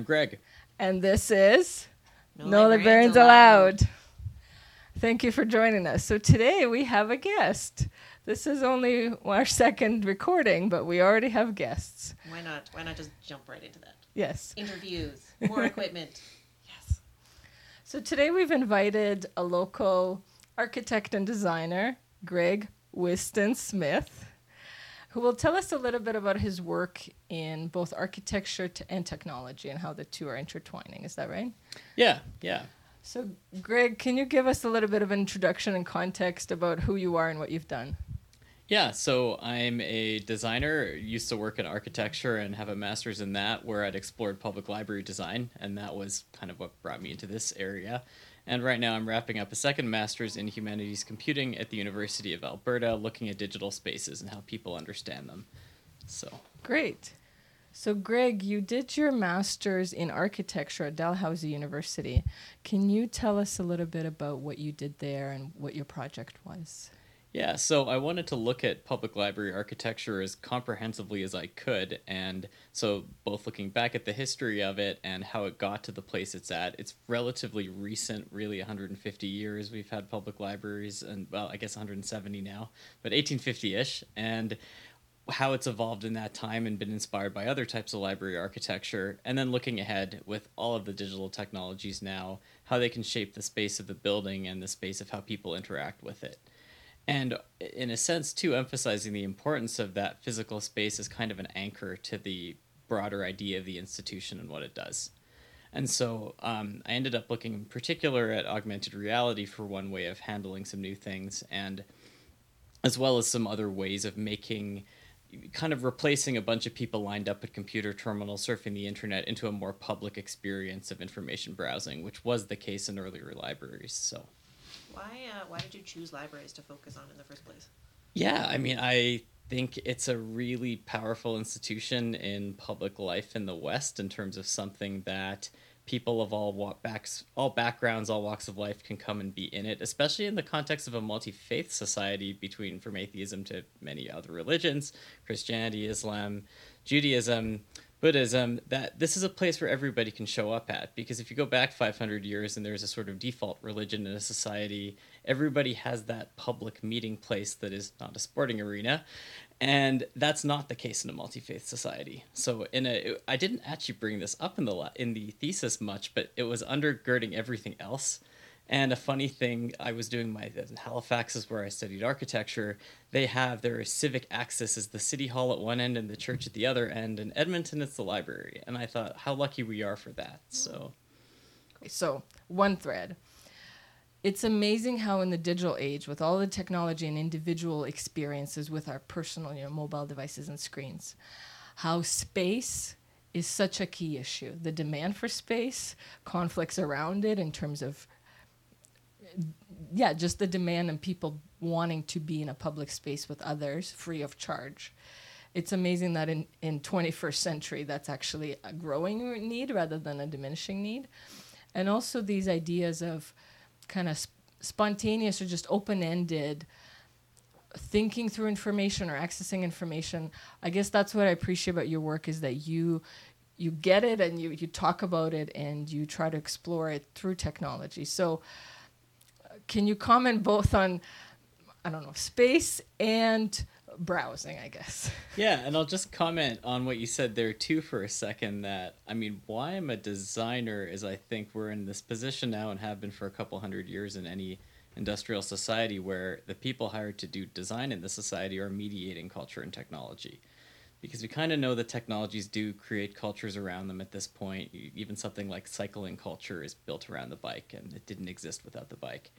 I'm Greg. And this is No, Librarians allowed. allowed. Thank you for joining us. So today we have a guest. This is only our second recording, but we already have guests. Why not? Why not just jump right into that? Yes. Interviews, more equipment. Yes. So today we've invited a local architect and designer, Greg Whistance-Smith who will tell us a little bit about his work in both architecture and technology and how the two are intertwining. Is that right? Yeah, yeah. So, Greg, can you give us a little bit of introduction and context about who you are and what you've done? Yeah, so I'm a designer, used to work in architecture and have a master's in that, where I'd explored public library design, and that was kind of what brought me into this area. And right now I'm wrapping up a second master's in humanities computing at the University of Alberta, looking at digital spaces and how people understand them. So great. So, Greg, you did your master's in architecture at Dalhousie University. Can you tell us a little bit about what you did there and what your project was? Yeah, so I wanted to look at public library architecture as comprehensively as I could. And so, both looking back at the history of it and how it got to the place it's at, it's relatively recent, really 150 years we've had public libraries, and well, I guess 170 now, but 1850 ish. And how it's evolved in that time and been inspired by other types of library architecture, and then looking ahead with all of the digital technologies now, how they can shape the space of the building and the space of how people interact with it and in a sense too emphasizing the importance of that physical space as kind of an anchor to the broader idea of the institution and what it does. And so um, i ended up looking in particular at augmented reality for one way of handling some new things and as well as some other ways of making kind of replacing a bunch of people lined up at computer terminals surfing the internet into a more public experience of information browsing which was the case in earlier libraries so why uh, why did you choose libraries to focus on in the first place? Yeah, I mean, I think it's a really powerful institution in public life in the West in terms of something that people of all walk backs, all backgrounds, all walks of life can come and be in it, especially in the context of a multi-faith society between from atheism to many other religions, Christianity, Islam, Judaism. Buddhism that this is a place where everybody can show up at because if you go back 500 years and there's a sort of default religion in a society, everybody has that public meeting place that is not a sporting arena, and that's not the case in a multi-faith society. So in a I didn't actually bring this up in the in the thesis much, but it was undergirding everything else and a funny thing, I was doing my in Halifax is where I studied architecture. They have their civic axis is the city hall at one end and the church at the other end. In Edmonton, it's the library, and I thought how lucky we are for that. Hmm. So, so one thread. It's amazing how in the digital age, with all the technology and individual experiences with our personal, you know, mobile devices and screens, how space is such a key issue. The demand for space, conflicts around it in terms of yeah, just the demand and people wanting to be in a public space with others free of charge. It's amazing that in, in 21st century, that's actually a growing need rather than a diminishing need. And also these ideas of kind of sp- spontaneous or just open-ended thinking through information or accessing information. I guess that's what I appreciate about your work is that you you get it and you, you talk about it and you try to explore it through technology. So can you comment both on, I don't know, space and browsing, I guess. Yeah, and I'll just comment on what you said there too for a second that I mean, why I'm a designer is I think we're in this position now and have been for a couple hundred years in any industrial society where the people hired to do design in the society are mediating culture and technology. Because we kind of know that technologies do create cultures around them at this point. Even something like cycling culture is built around the bike, and it didn't exist without the bike.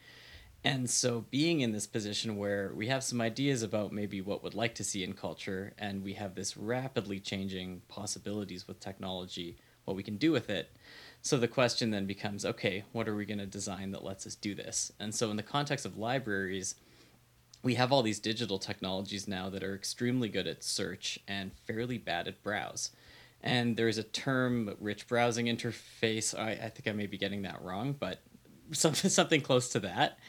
And so, being in this position where we have some ideas about maybe what we'd like to see in culture, and we have this rapidly changing possibilities with technology, what we can do with it. So, the question then becomes okay, what are we going to design that lets us do this? And so, in the context of libraries, we have all these digital technologies now that are extremely good at search and fairly bad at browse. And there's a term, rich browsing interface. I, I think I may be getting that wrong, but something something close to that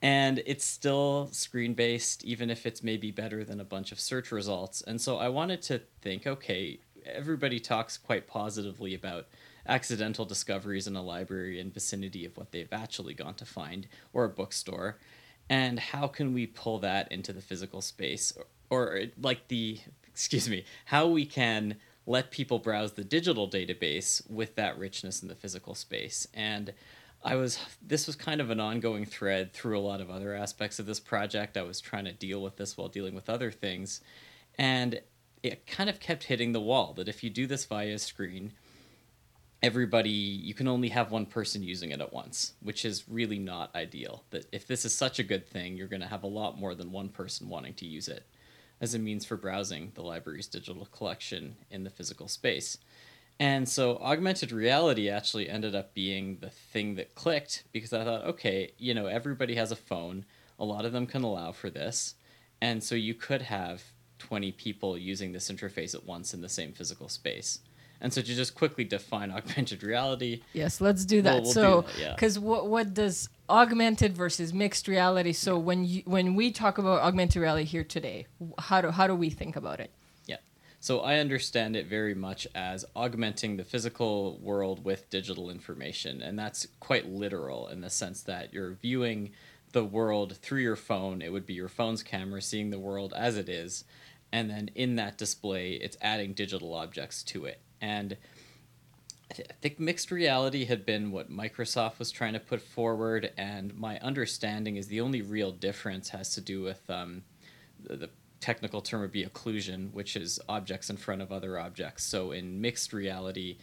and it's still screen based even if it's maybe better than a bunch of search results. And so i wanted to think okay everybody talks quite positively about accidental discoveries in a library in vicinity of what they've actually gone to find or a bookstore. And how can we pull that into the physical space? Or, or like the excuse me how we can let people browse the digital database with that richness in the physical space. And i was this was kind of an ongoing thread through a lot of other aspects of this project. I was trying to deal with this while dealing with other things. And it kind of kept hitting the wall that if you do this via screen everybody you can only have one person using it at once which is really not ideal. That if this is such a good thing you're going to have a lot more than one person wanting to use it as a means for browsing the library's digital collection in the physical space and so augmented reality actually ended up being the thing that clicked because i thought okay you know everybody has a phone a lot of them can allow for this and so you could have 20 people using this interface at once in the same physical space and so to just quickly define augmented reality. Yes, let's do that. We'll- we'll so, that, yeah. because what what does augmented versus mixed reality? So when you when we talk about augmented reality here today, how do how do we think about it? So I understand it very much as augmenting the physical world with digital information. And that's quite literal in the sense that you're viewing the world through your phone. It would be your phone's camera seeing the world as it is. And then in that display, it's adding digital objects to it. And I th- I think mixed reality had been what Microsoft was trying to put forward, and my understanding is the only real difference has to do with um, the, the technical term would be occlusion, which is objects in front of other objects. So in mixed reality,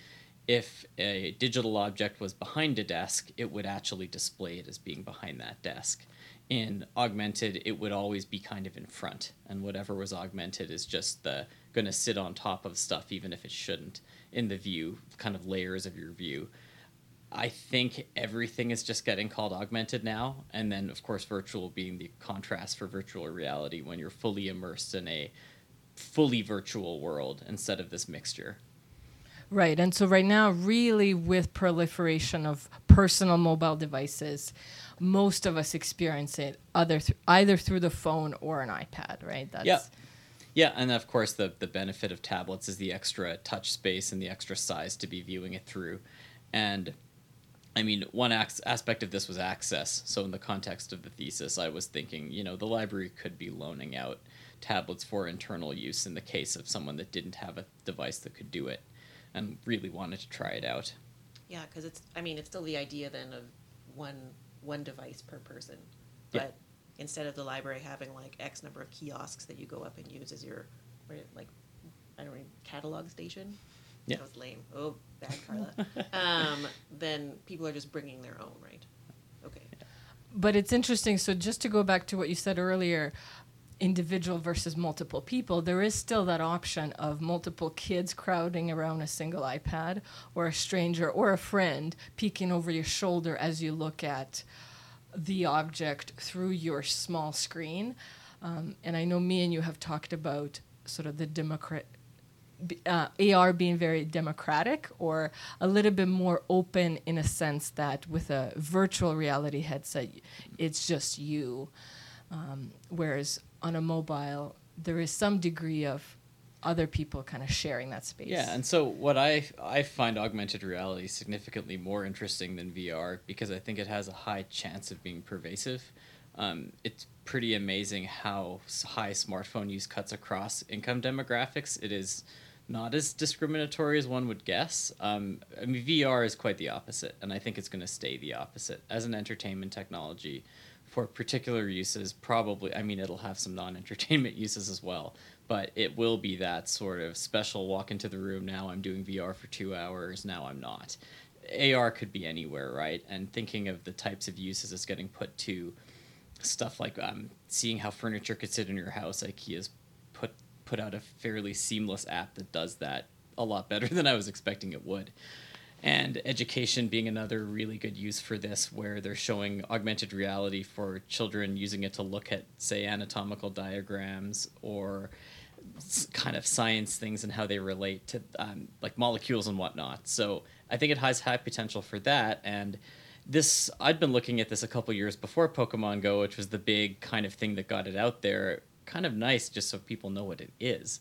if a digital object was behind a desk, it would actually display it as being behind that desk. In augmented, it would always be kind of in front, and whatever was augmented is just the going to sit on top of stuff, even if it shouldn't, in the view, kind of layers of your view. I think everything is just getting called augmented now, and then of course virtual being the contrast for virtual reality when you're fully immersed in a fully virtual world instead of this mixture. Right. And so right now, really with proliferation of personal mobile devices, most of us experience it other th- either through the phone or an iPad, right? That's Yeah. Yeah, and of course the the benefit of tablets is the extra touch space and the extra size to be viewing it through. And I mean, one ax- aspect of this was access. So in the context of the thesis, I was thinking, you know, the library could be loaning out tablets for internal use in the case of someone that didn't have a device that could do it and really wanted to try it out. Yeah, because it's, I mean, it's still the idea then of one, one device per person. Yeah. But instead of the library having like X number of kiosks that you go up and use as your, like, I don't know, catalog station? Yeah. That was lame. Oh, bad Carla. um, then people are just bringing their own, right? Okay. But it's interesting. So just to go back to what you said earlier, individual versus multiple people, there is still that option of multiple kids crowding around a single iPad or a stranger or a friend peeking over your shoulder as you look at the object through your small screen. Um, and I know me and you have talked about sort of the democrat, uh, AR being very democratic or a little bit more open in a sense that with a virtual reality headset, it's just you. Um, whereas on a mobile, there is some degree of other people kind of sharing that space. Yeah, and so what I I find augmented reality significantly more interesting than VR because I think it has a high chance of being pervasive. Um, it's pretty amazing how high smartphone use cuts across income demographics. It is not as discriminatory as one would guess. Um, I mean, VR is quite the opposite, and I think it's going to stay the opposite as an entertainment technology for particular uses. Probably, I mean, it'll have some non-entertainment uses as well, but it will be that sort of special walk into the room. Now I'm doing VR for two hours. Now I'm not. AR could be anywhere, right? And thinking of the types of uses it's getting put to stuff like um, seeing how furniture could sit in your house. IKEA's put out a fairly seamless app that does that a lot better than I was expecting it would. And education being another really good use for this, where they're showing augmented reality for children using it to look at, say, anatomical diagrams or kind of science things and how they relate to um, like molecules and whatnot. So I think it has high potential for that. And this, I'd been looking at this a couple years before Pokemon Go, which was the big kind of thing that got it out there. Kind of nice, just so people know what it is.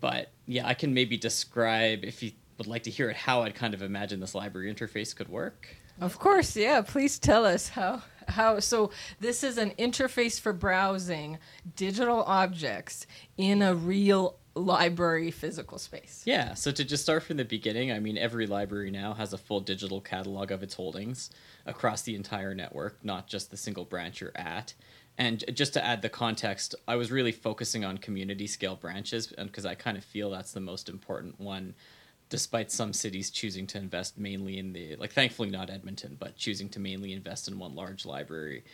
but yeah, I can maybe describe if you would like to hear it how I'd kind of imagine this library interface could work. Of course, yeah. Please tell us how how so this is an interface for browsing digital objects in a real library physical space. Yeah, so to just start from the beginning, I mean every library now has a full digital catalog of its holdings across the entire network, not just the single branch you're at. And just to add the context, I was really focusing on community scale branches because I kind of feel that's the most important one despite some cities choosing to invest mainly in the like thankfully not edmonton but choosing to mainly invest in one large library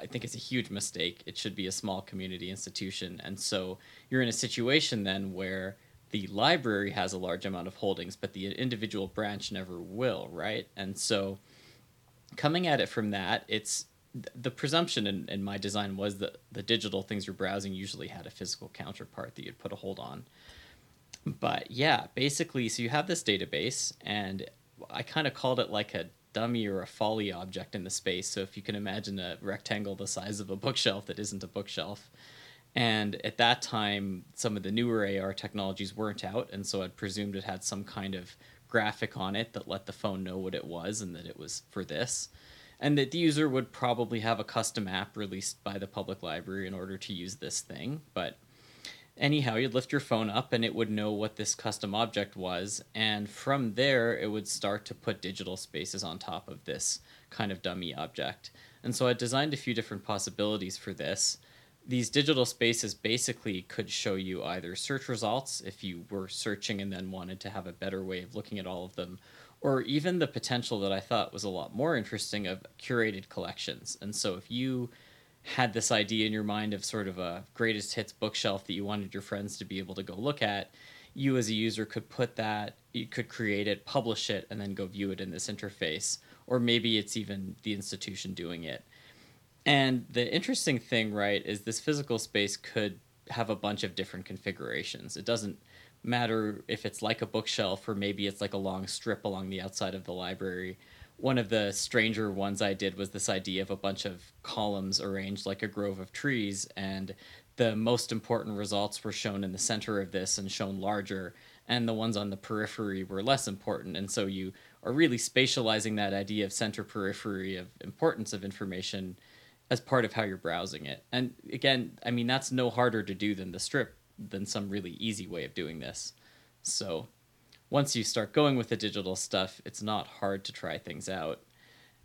i think it's a huge mistake. It should be a small community institution. And so you're in a situation then where the library has a large amount of holdings but the individual branch never will right? And so coming at it from that it's the presumption in, in my design was that the digital things you're browsing usually had a physical counterpart that you'd put a hold on but yeah, basically, so you have this database, and I kind of called it like a dummy or a folly object in the space. So if you can imagine a rectangle the size of a bookshelf that isn't a bookshelf. And at that time, some of the newer AR technologies weren't out, and so I'd presumed it had some kind of graphic on it that let the phone know what it was and that it was for this. And that the user would probably have a custom app released by the public library in order to use this thing. But anyhow, you'd lift your phone up and it would know what this custom object was. And from there, it would start to put digital spaces on top of this kind of dummy object. And so I designed a few different possibilities for this. These digital spaces basically could show you either search results if you were searching and then wanted to have a better way of looking at all of them, or even the potential that I thought was a lot more interesting of curated collections. And so if you had this idea in your mind of sort of a greatest hits bookshelf that you wanted your friends to be able to go look at, you as a user could put that, you could create it, publish it, and then go view it in this interface. Or maybe it's even the institution doing it. And the interesting thing, right, is this physical space could have a bunch of different configurations. It doesn't matter if it's like a bookshelf or maybe it's like a long strip along the outside of the library one of the stranger ones I did was this idea of a bunch of columns arranged like a grove of trees, and the most important results were shown in the center of this and shown larger, and the ones on the periphery were less important. And so you are really spatializing that idea of center periphery of importance of information as part of how you're browsing it. And again, I mean, that's no harder to do than the strip, than some really easy way of doing this. So once you start going with the digital stuff, it's not hard to try things out.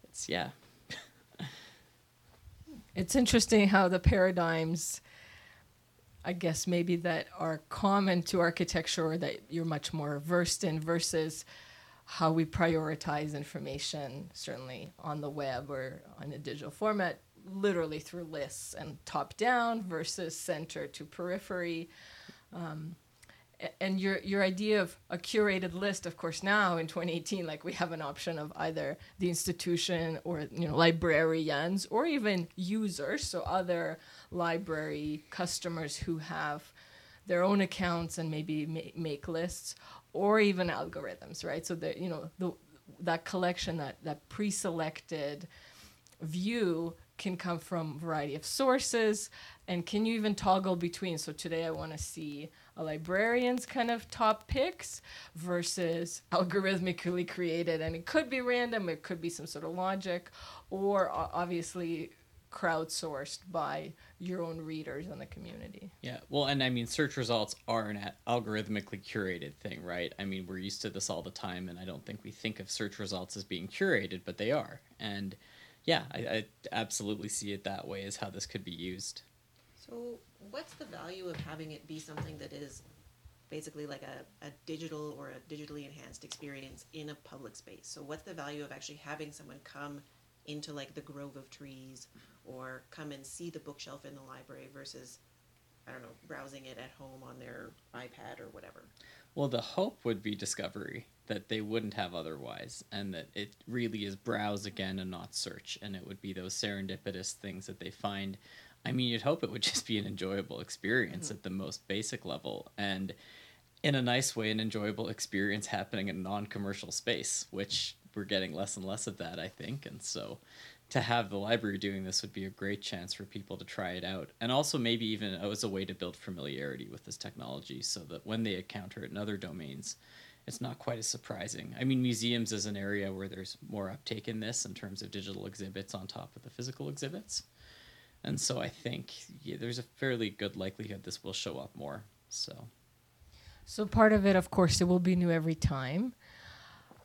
It's yeah. it's interesting how the paradigms I guess maybe that are common to architecture or that you're much more versed in versus how we prioritize information, certainly on the web or on a digital format, literally through lists and top down versus center to periphery. Um, and your your idea of a curated list of course now in 2018 like we have an option of either the institution or you know librarians or even users so other library customers who have their own accounts and maybe ma- make lists or even algorithms right so that you know the that collection that that pre-selected view can come from variety of sources and can you even toggle between so today i want to see a librarian's kind of top picks versus algorithmically created. And it could be random, it could be some sort of logic, or obviously crowdsourced by your own readers and the community. Yeah, well, and I mean, search results are an algorithmically curated thing, right? I mean, we're used to this all the time, and I don't think we think of search results as being curated, but they are. And yeah, I, I absolutely see it that way as how this could be used. So, what's the value of having it be something that is basically like a, a digital or a digitally enhanced experience in a public space? So, what's the value of actually having someone come into like the grove of trees or come and see the bookshelf in the library versus, I don't know, browsing it at home on their iPad or whatever? Well, the hope would be discovery that they wouldn't have otherwise, and that it really is browse again and not search, and it would be those serendipitous things that they find I mean, you'd hope it would just be an enjoyable experience mm-hmm. at the most basic level. And in a nice way, an enjoyable experience happening in non commercial space, which we're getting less and less of that, I think. And so to have the library doing this would be a great chance for people to try it out. And also, maybe even as a way to build familiarity with this technology so that when they encounter it in other domains, it's not quite as surprising. I mean, museums is an area where there's more uptake in this in terms of digital exhibits on top of the physical exhibits. And so I think yeah, there's a fairly good likelihood this will show up more. So So part of it, of course, it will be new every time.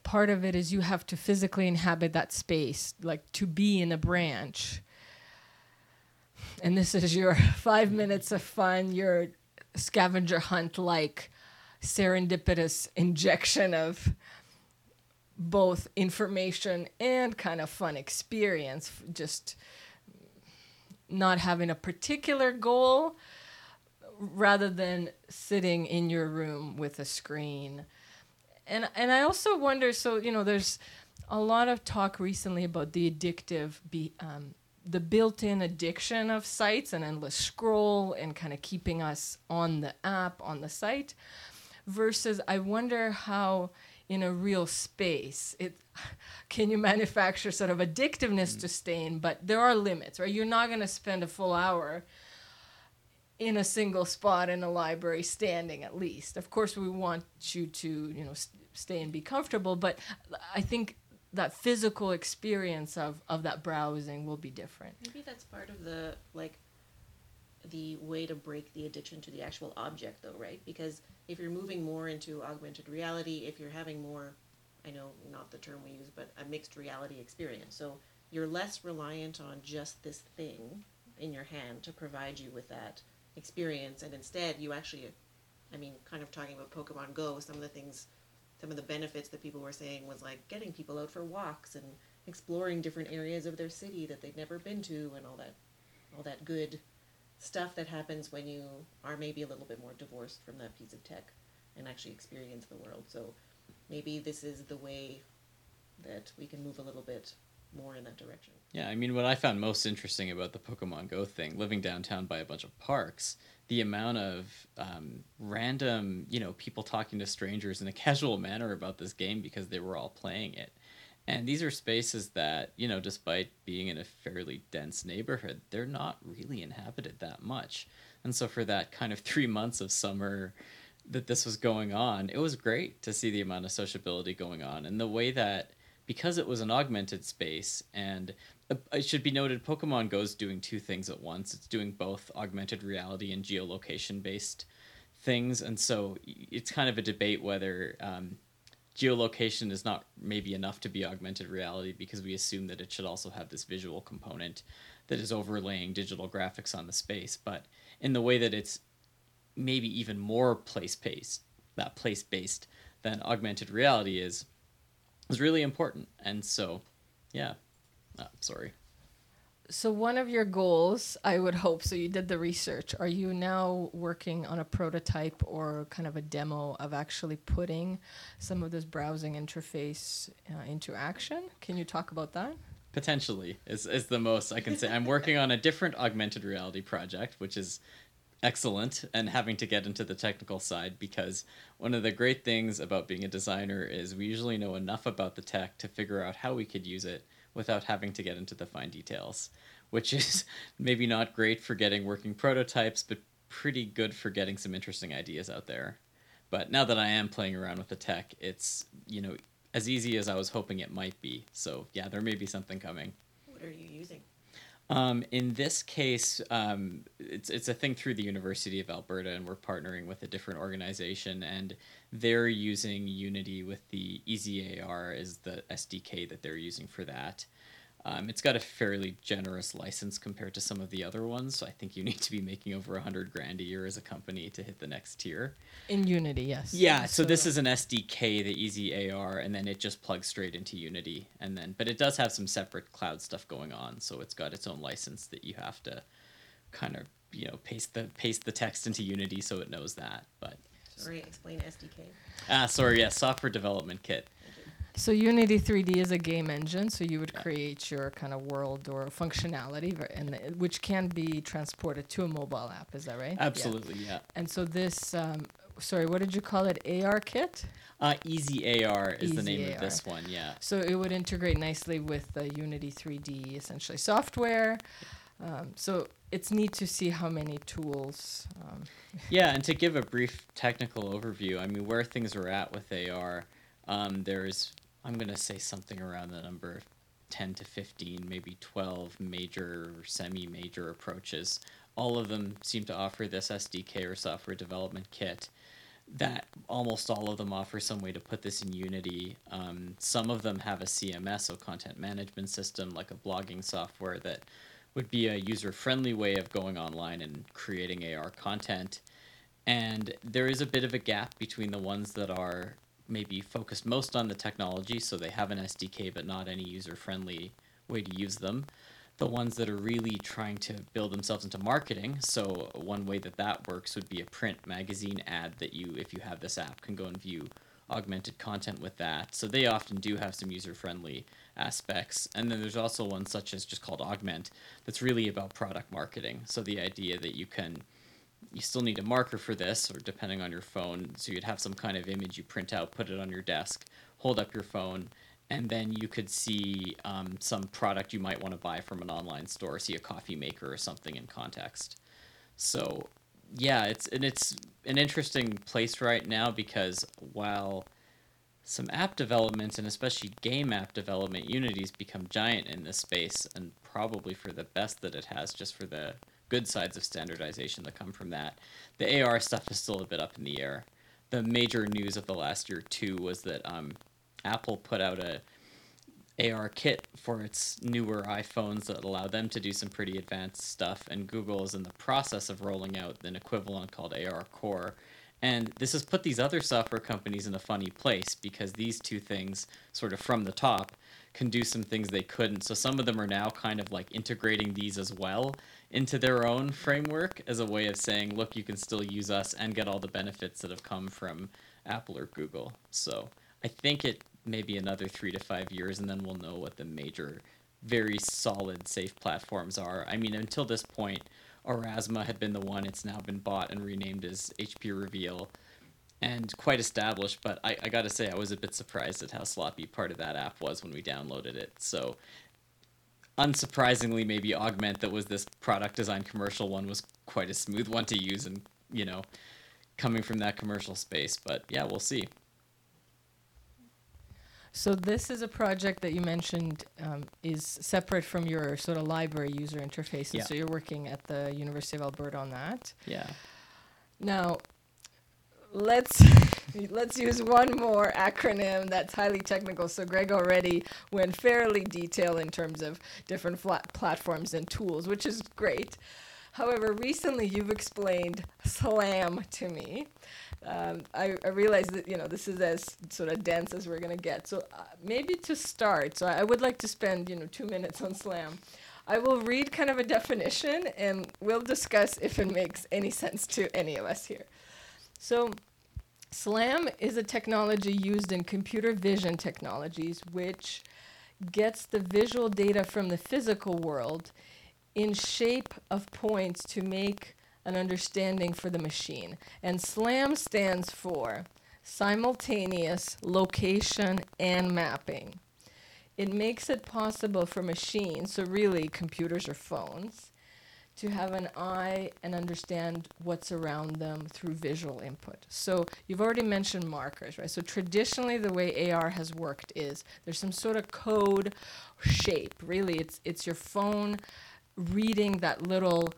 Part of it is you have to physically inhabit that space, like to be in a branch. And this is your five minutes of fun, your scavenger hunt like serendipitous injection of both information and kind of fun experience. Just not having a particular goal rather than sitting in your room with a screen. And and I also wonder. So you know, there's a lot of talk recently about the addictive, be, um, the built-in addiction of sites and endless scroll and kind of keeping us on the app on the site, versus I wonder how in a real space it can you manufacture sort of addictiveness mm. to stay in but there are limits right you're not going to spend a full hour in a single spot in a library standing at least. Of course we want you to you know st- stay and be comfortable but i think that physical experience of of that browsing will be different. Maybe that's part of the like the way to break the addiction to the actual object though right? Because if you're moving more into augmented reality if you're having more i know not the term we use but a mixed reality experience. So you're less reliant on just this thing in your hand to provide you with that experience and instead you actually i mean kind of talking about pokemon go some of the things some of the benefits that people were saying was like getting people out for walks and exploring different areas of their city that they'd never been to and all that all that good stuff that happens when you are maybe a little bit more divorced from that piece of tech and actually experience the world. So maybe this is the way that we can move a little bit more in that direction. Yeah, I mean, what I found most interesting about the Pokemon Go thing, living downtown by a bunch of parks, the amount of um, random, you know, people talking to strangers in a casual manner about this game because they were all playing it. And these are spaces that, you know, despite being in a fairly dense neighborhood, they're not really inhabited that much. And so for that kind of three months of summer that this was going on, it was great to see the amount of sociability going on and the way that because it was an augmented space and uh, it should be noted pokemon Go's doing two things at once. It's doing both augmented reality and geolocation based things and so it's kind of a debate whether um, geolocation is not maybe enough to be augmented reality because we assume that it should also have this visual component that is overlaying digital graphics on the space. But in the way that it's maybe even more place based that place based than augmented reality is was really important. And so, yeah. Oh, sorry. So one of your goals, I would hope, so you did the research. Are you now working on a prototype or kind of a demo of actually putting some of this browsing interface uh, into action? Can you talk about that? Potentially is, is the most I can say. I'm working on a different augmented reality project, which is excellent and having to get into the technical side because one of the great things about being a designer is we usually know enough about the tech to figure out how we could use it without having to get into the fine details, which is maybe not great for getting working prototypes, but pretty good for getting some interesting ideas out there. But now that I am playing around with the tech, it's, you know, as easy as I was hoping it might be. So, yeah, there may be something coming. What are you using? Um, in this case, um, it's it's a thing through the University of Alberta, and we're partnering with a different organization, and they're using Unity with the EasyAR as the SDK that they're using for that. Um, it's got a fairly generous license compared to some of the other ones. So I think you need to be making over a hundred grand a year as a company to hit the next tier. In Unity, yes. Yeah. So, so this is an SDK, the Easy AR, and then it just plugs straight into Unity, and then but it does have some separate cloud stuff going on. So it's got its own license that you have to kind of you know paste the paste the text into Unity so it knows that. But sorry, explain SDK. Ah, sorry. Yeah, software development kit. So Unity 3D is a game engine, so you would create your kind of world or functionality, and which can be transported to a mobile app. Is that right? Absolutely, yeah. yeah. And so this, um, sorry, what did you call it? ARKit. Uh, Easy AR is the Easy name of this one. Yeah. So it would integrate nicely with the Unity 3D essentially software. Um, so it's neat to see how many tools. Um, Yeah, and to give a brief technical overview, I mean, where things are at with AR, um, there's, I'm going to say something around the number of 10 to 15, maybe 12 major or semi major approaches. All of them seem to offer this SDK or software development kit. That almost all of them offer some way to put this in Unity. Um, some of them have a CMS, so content management system, like a blogging software that would be a user friendly way of going online and creating AR content. And there is a bit of a gap between the ones that are maybe focused most on the technology, so they have an SDK but not any user friendly way to use them. The ones that are really trying to build themselves into marketing, so one way that that works would be a print magazine ad that you, if you have this app, can go and view augmented content with that. So they often do have some user friendly aspects. And then there's also one such as just called Augment that's really about product marketing. So the idea that you can you still need a marker for this, or depending on your phone, so you'd have some kind of image you print out, put it on your desk, hold up your phone, and then you could see um, some product you might want to buy from an online store, see a coffee maker or something in context. So, yeah, it's and it's an interesting place right now because while some app development and especially game app development, Unity's become giant in this space, and probably for the best that it has, just for the good sides of standardization that come from that. The AR stuff is still a bit up in the air. The major news of the last year too was that um, Apple put out a ARKit for its newer iPhones that allow them to do some pretty advanced stuff, and Google is in the process of rolling out an equivalent called ARCore. And this has put these other software companies in a funny place because these two things, sort of from the top, can do some things they couldn't. So some of them are now kind of like integrating these as well into their own framework as a way of saying, look, you can still use us and get all the benefits that have come from Apple or Google. So I think it may be another three to five years, and then we'll know what the major, very solid, safe platforms are. I mean, until this point, Aurasma had been the one. It's now been bought and renamed as HP Reveal and quite established, but I, I gotta say, I was a bit surprised at how sloppy part of that app was when we downloaded it. So, unsurprisingly, maybe Augment, that was this product design commercial one, was quite a smooth one to use, and you know, coming from that commercial space. But yeah, we'll see. So this is a project that you mentioned um, is separate from your sort of library user interface, Yeah. so you're working at the University of Alberta on that. Yeah. Now, let's let's use one more acronym that's highly technical. So Greg already went fairly detailed in terms of different platforms and tools, which is great. However, recently you've explained SLAM to me. Um, I, I realize that you know this is as sort of dense as we're gonna get. So uh, maybe to start, so I would like to spend you know two minutes on SLAM. I will read kind of a definition, and we'll discuss if it makes any sense to any of us here. So, SLAM is a technology used in computer vision technologies, which gets the visual data from the physical world in shape of points to make an understanding for the machine. And SLAM stands for simultaneous location and mapping. It makes it possible for machines, so really computers or phones, to have an eye and understand what's around them through visual input. So you've already mentioned markers, right? So traditionally the way AR has worked is there's some sort of code shape. Really it's it's your phone reading that little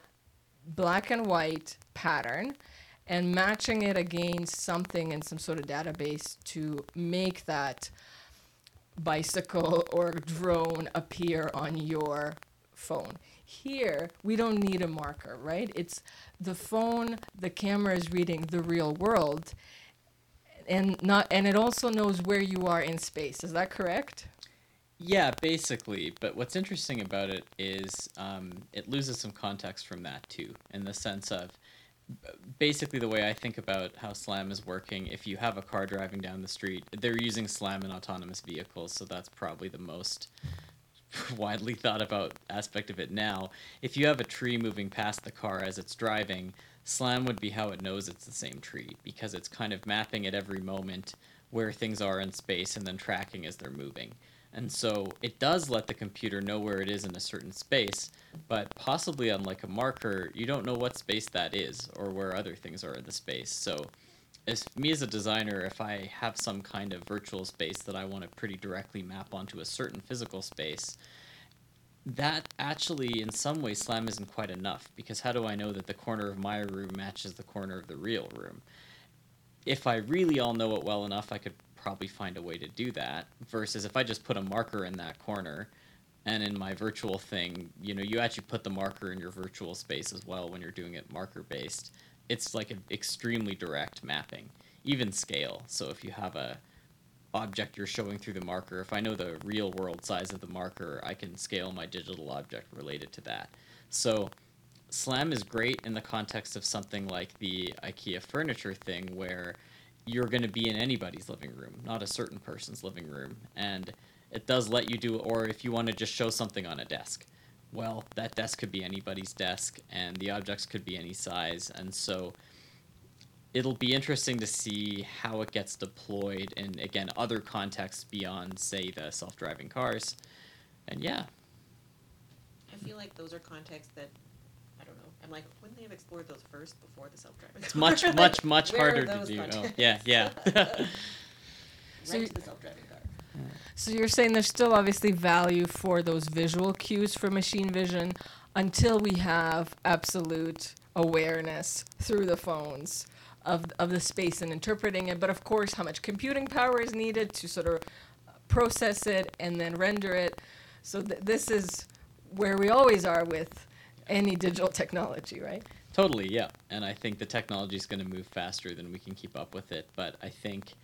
black and white pattern and matching it against something in some sort of database to make that bicycle or drone appear on your phone. Here, we don't need a marker, right? It's the phone, the camera is reading the real world and not and it also knows where you are in space. Is that correct? Yeah, basically. But what's interesting about it is um, it loses some context from that too, in the sense of basically the way I think about how SLAM is working. If you have a car driving down the street, they're using SLAM in autonomous vehicles, so that's probably the most widely thought about aspect of it now. If you have a tree moving past the car as it's driving, SLAM would be how it knows it's the same tree because it's kind of mapping at every moment where things are in space and then tracking as they're moving. And so it does let the computer know where it is in a certain space, but possibly unlike a marker, you don't know what space that is or where other things are in the space. So as me as a designer, if I have some kind of virtual space that I want to pretty directly map onto a certain physical space, that actually in some way slam isn't quite enough because how do I know that the corner of my room matches the corner of the real room? If I really all know it well enough, I could probably find a way to do that versus if I just put a marker in that corner and in my virtual thing, you know, you actually put the marker in your virtual space as well when you're doing it marker based. It's like an extremely direct mapping, even scale. So if you have a object you're showing through the marker, if I know the real world size of the marker, I can scale my digital object related to that. So SLAM is great in the context of something like the IKEA furniture thing where you're going to be in anybody's living room, not a certain person's living room. And it does let you do, or if you want to just show something on a desk, well, that desk could be anybody's desk, and the objects could be any size. And so it'll be interesting to see how it gets deployed in, again, other contexts beyond, say, the self driving cars. And yeah. I feel like those are contexts that i don't know i'm like, wouldn't they have explored those first before the self-driving? It's much, much, much harder to do. Oh, yeah, yeah. so right to the self-driving car. So you're saying there's still obviously value for those visual cues for machine vision until we have absolute awareness through the phones of of the space and interpreting it. But of course, how much computing power is needed to sort of process it and then render it. So th- this is where we always are with any digital technology, right? Totally, yeah. And I think the technology is going to move faster than we can keep up with it. But I think,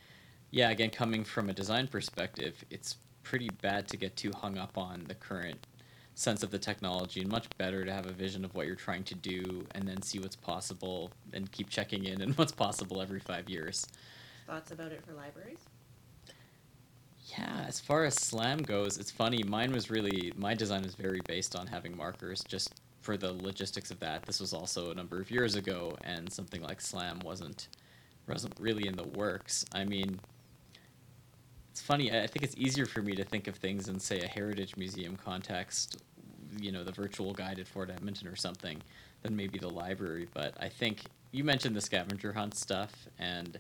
yeah, again, coming from a design perspective, it's pretty bad to get too hung up on the current sense of the technology and much better to have a vision of what you're trying to do and then see what's possible and keep checking in and what's possible every five years. Thoughts about it for libraries? Yeah, as far as SLAM goes, it's funny. Mine was really, my design was very based on having markers just for the logistics of that, this was also a number of years ago, and something like Slam wasn't wasn't really in the works. I mean, it's funny. I think it's easier for me to think of things in say a heritage museum context, you know, the virtual guide at Fort Edmonton or something, than maybe the library. But I think you mentioned the scavenger hunt stuff, and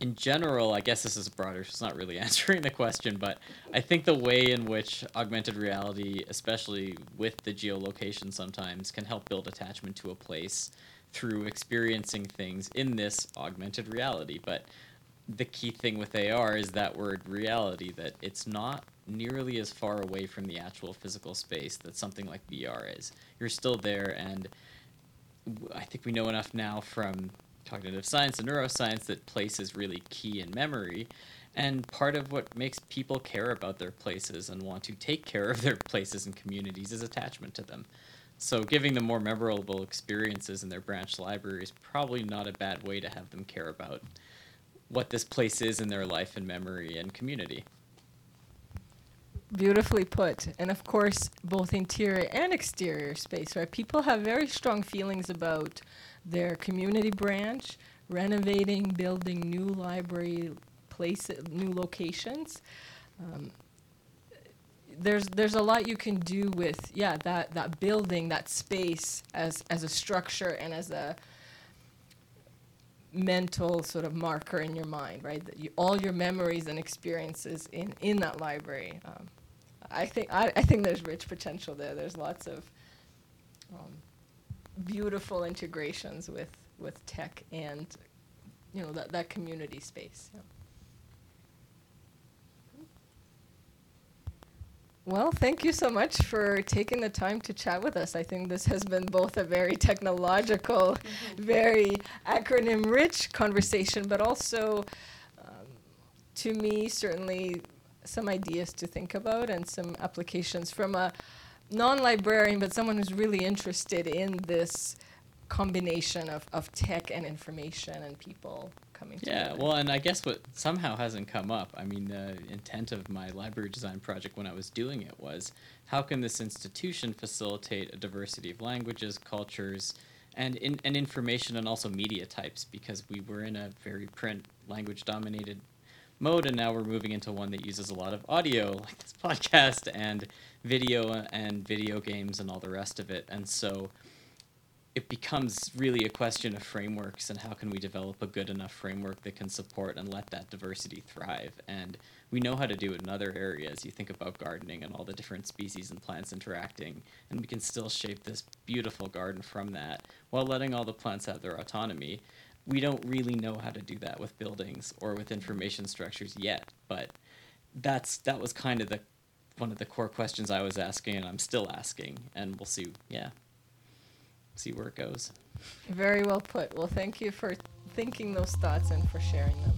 in general, I guess this is broader, so it's not really answering the question, but I think the way in which augmented reality, especially with the geolocation sometimes, can help build attachment to a place through experiencing things in this augmented reality. But the key thing with AR is that word reality, that it's not nearly as far away from the actual physical space that something like VR is. You're still there, and I think we know enough now from cognitive science and neuroscience that place is really key in memory. And part of what makes people care about their places and want to take care of their places and communities is attachment to them. So giving them more memorable experiences in their branch library is probably not a bad way to have them care about what this place is in their life and memory and community. Beautifully put. And of course, both interior and exterior space, right? People have very strong feelings about their community branch, renovating, building new library places, new locations. Um, there's there's a lot you can do with yeah that that building that space as as a structure and as a mental sort of marker in your mind right that you, all your memories and experiences in in that library um, I think I, I think there's rich potential there there's lots of um, beautiful integrations with with tech and you know that that community space. Yeah. Well, thank you so much for taking the time to chat with us. I think this has been both a very technological, mm-hmm. very acronym rich conversation, but also, um, to me, certainly some ideas to think about and some applications from a non-librarian, but someone who's really interested in this combination of, of tech and information and people coming Yeah, together. well, and I guess what somehow hasn't come up. I mean, the intent of my library design project when I was doing it was how can this institution facilitate a diversity of languages, cultures, and in, and information and also media types because we were in a very print language dominated mode and now we're moving into one that uses a lot of audio like this podcast and video and video games and all the rest of it and so it becomes really a question of frameworks and how can we develop a good enough framework that can support and let that diversity thrive. And we know how to do it in other areas. You think about gardening and all the different species and plants interacting and we can still shape this beautiful garden from that while letting all the plants have their autonomy. We don't really know how to do that with buildings or with information structures yet but that's that was kind of the one of the core questions i was asking and i'm still asking and we'll see yeah see where it goes. Very well put. Well, thank you for thinking those thoughts and for sharing them.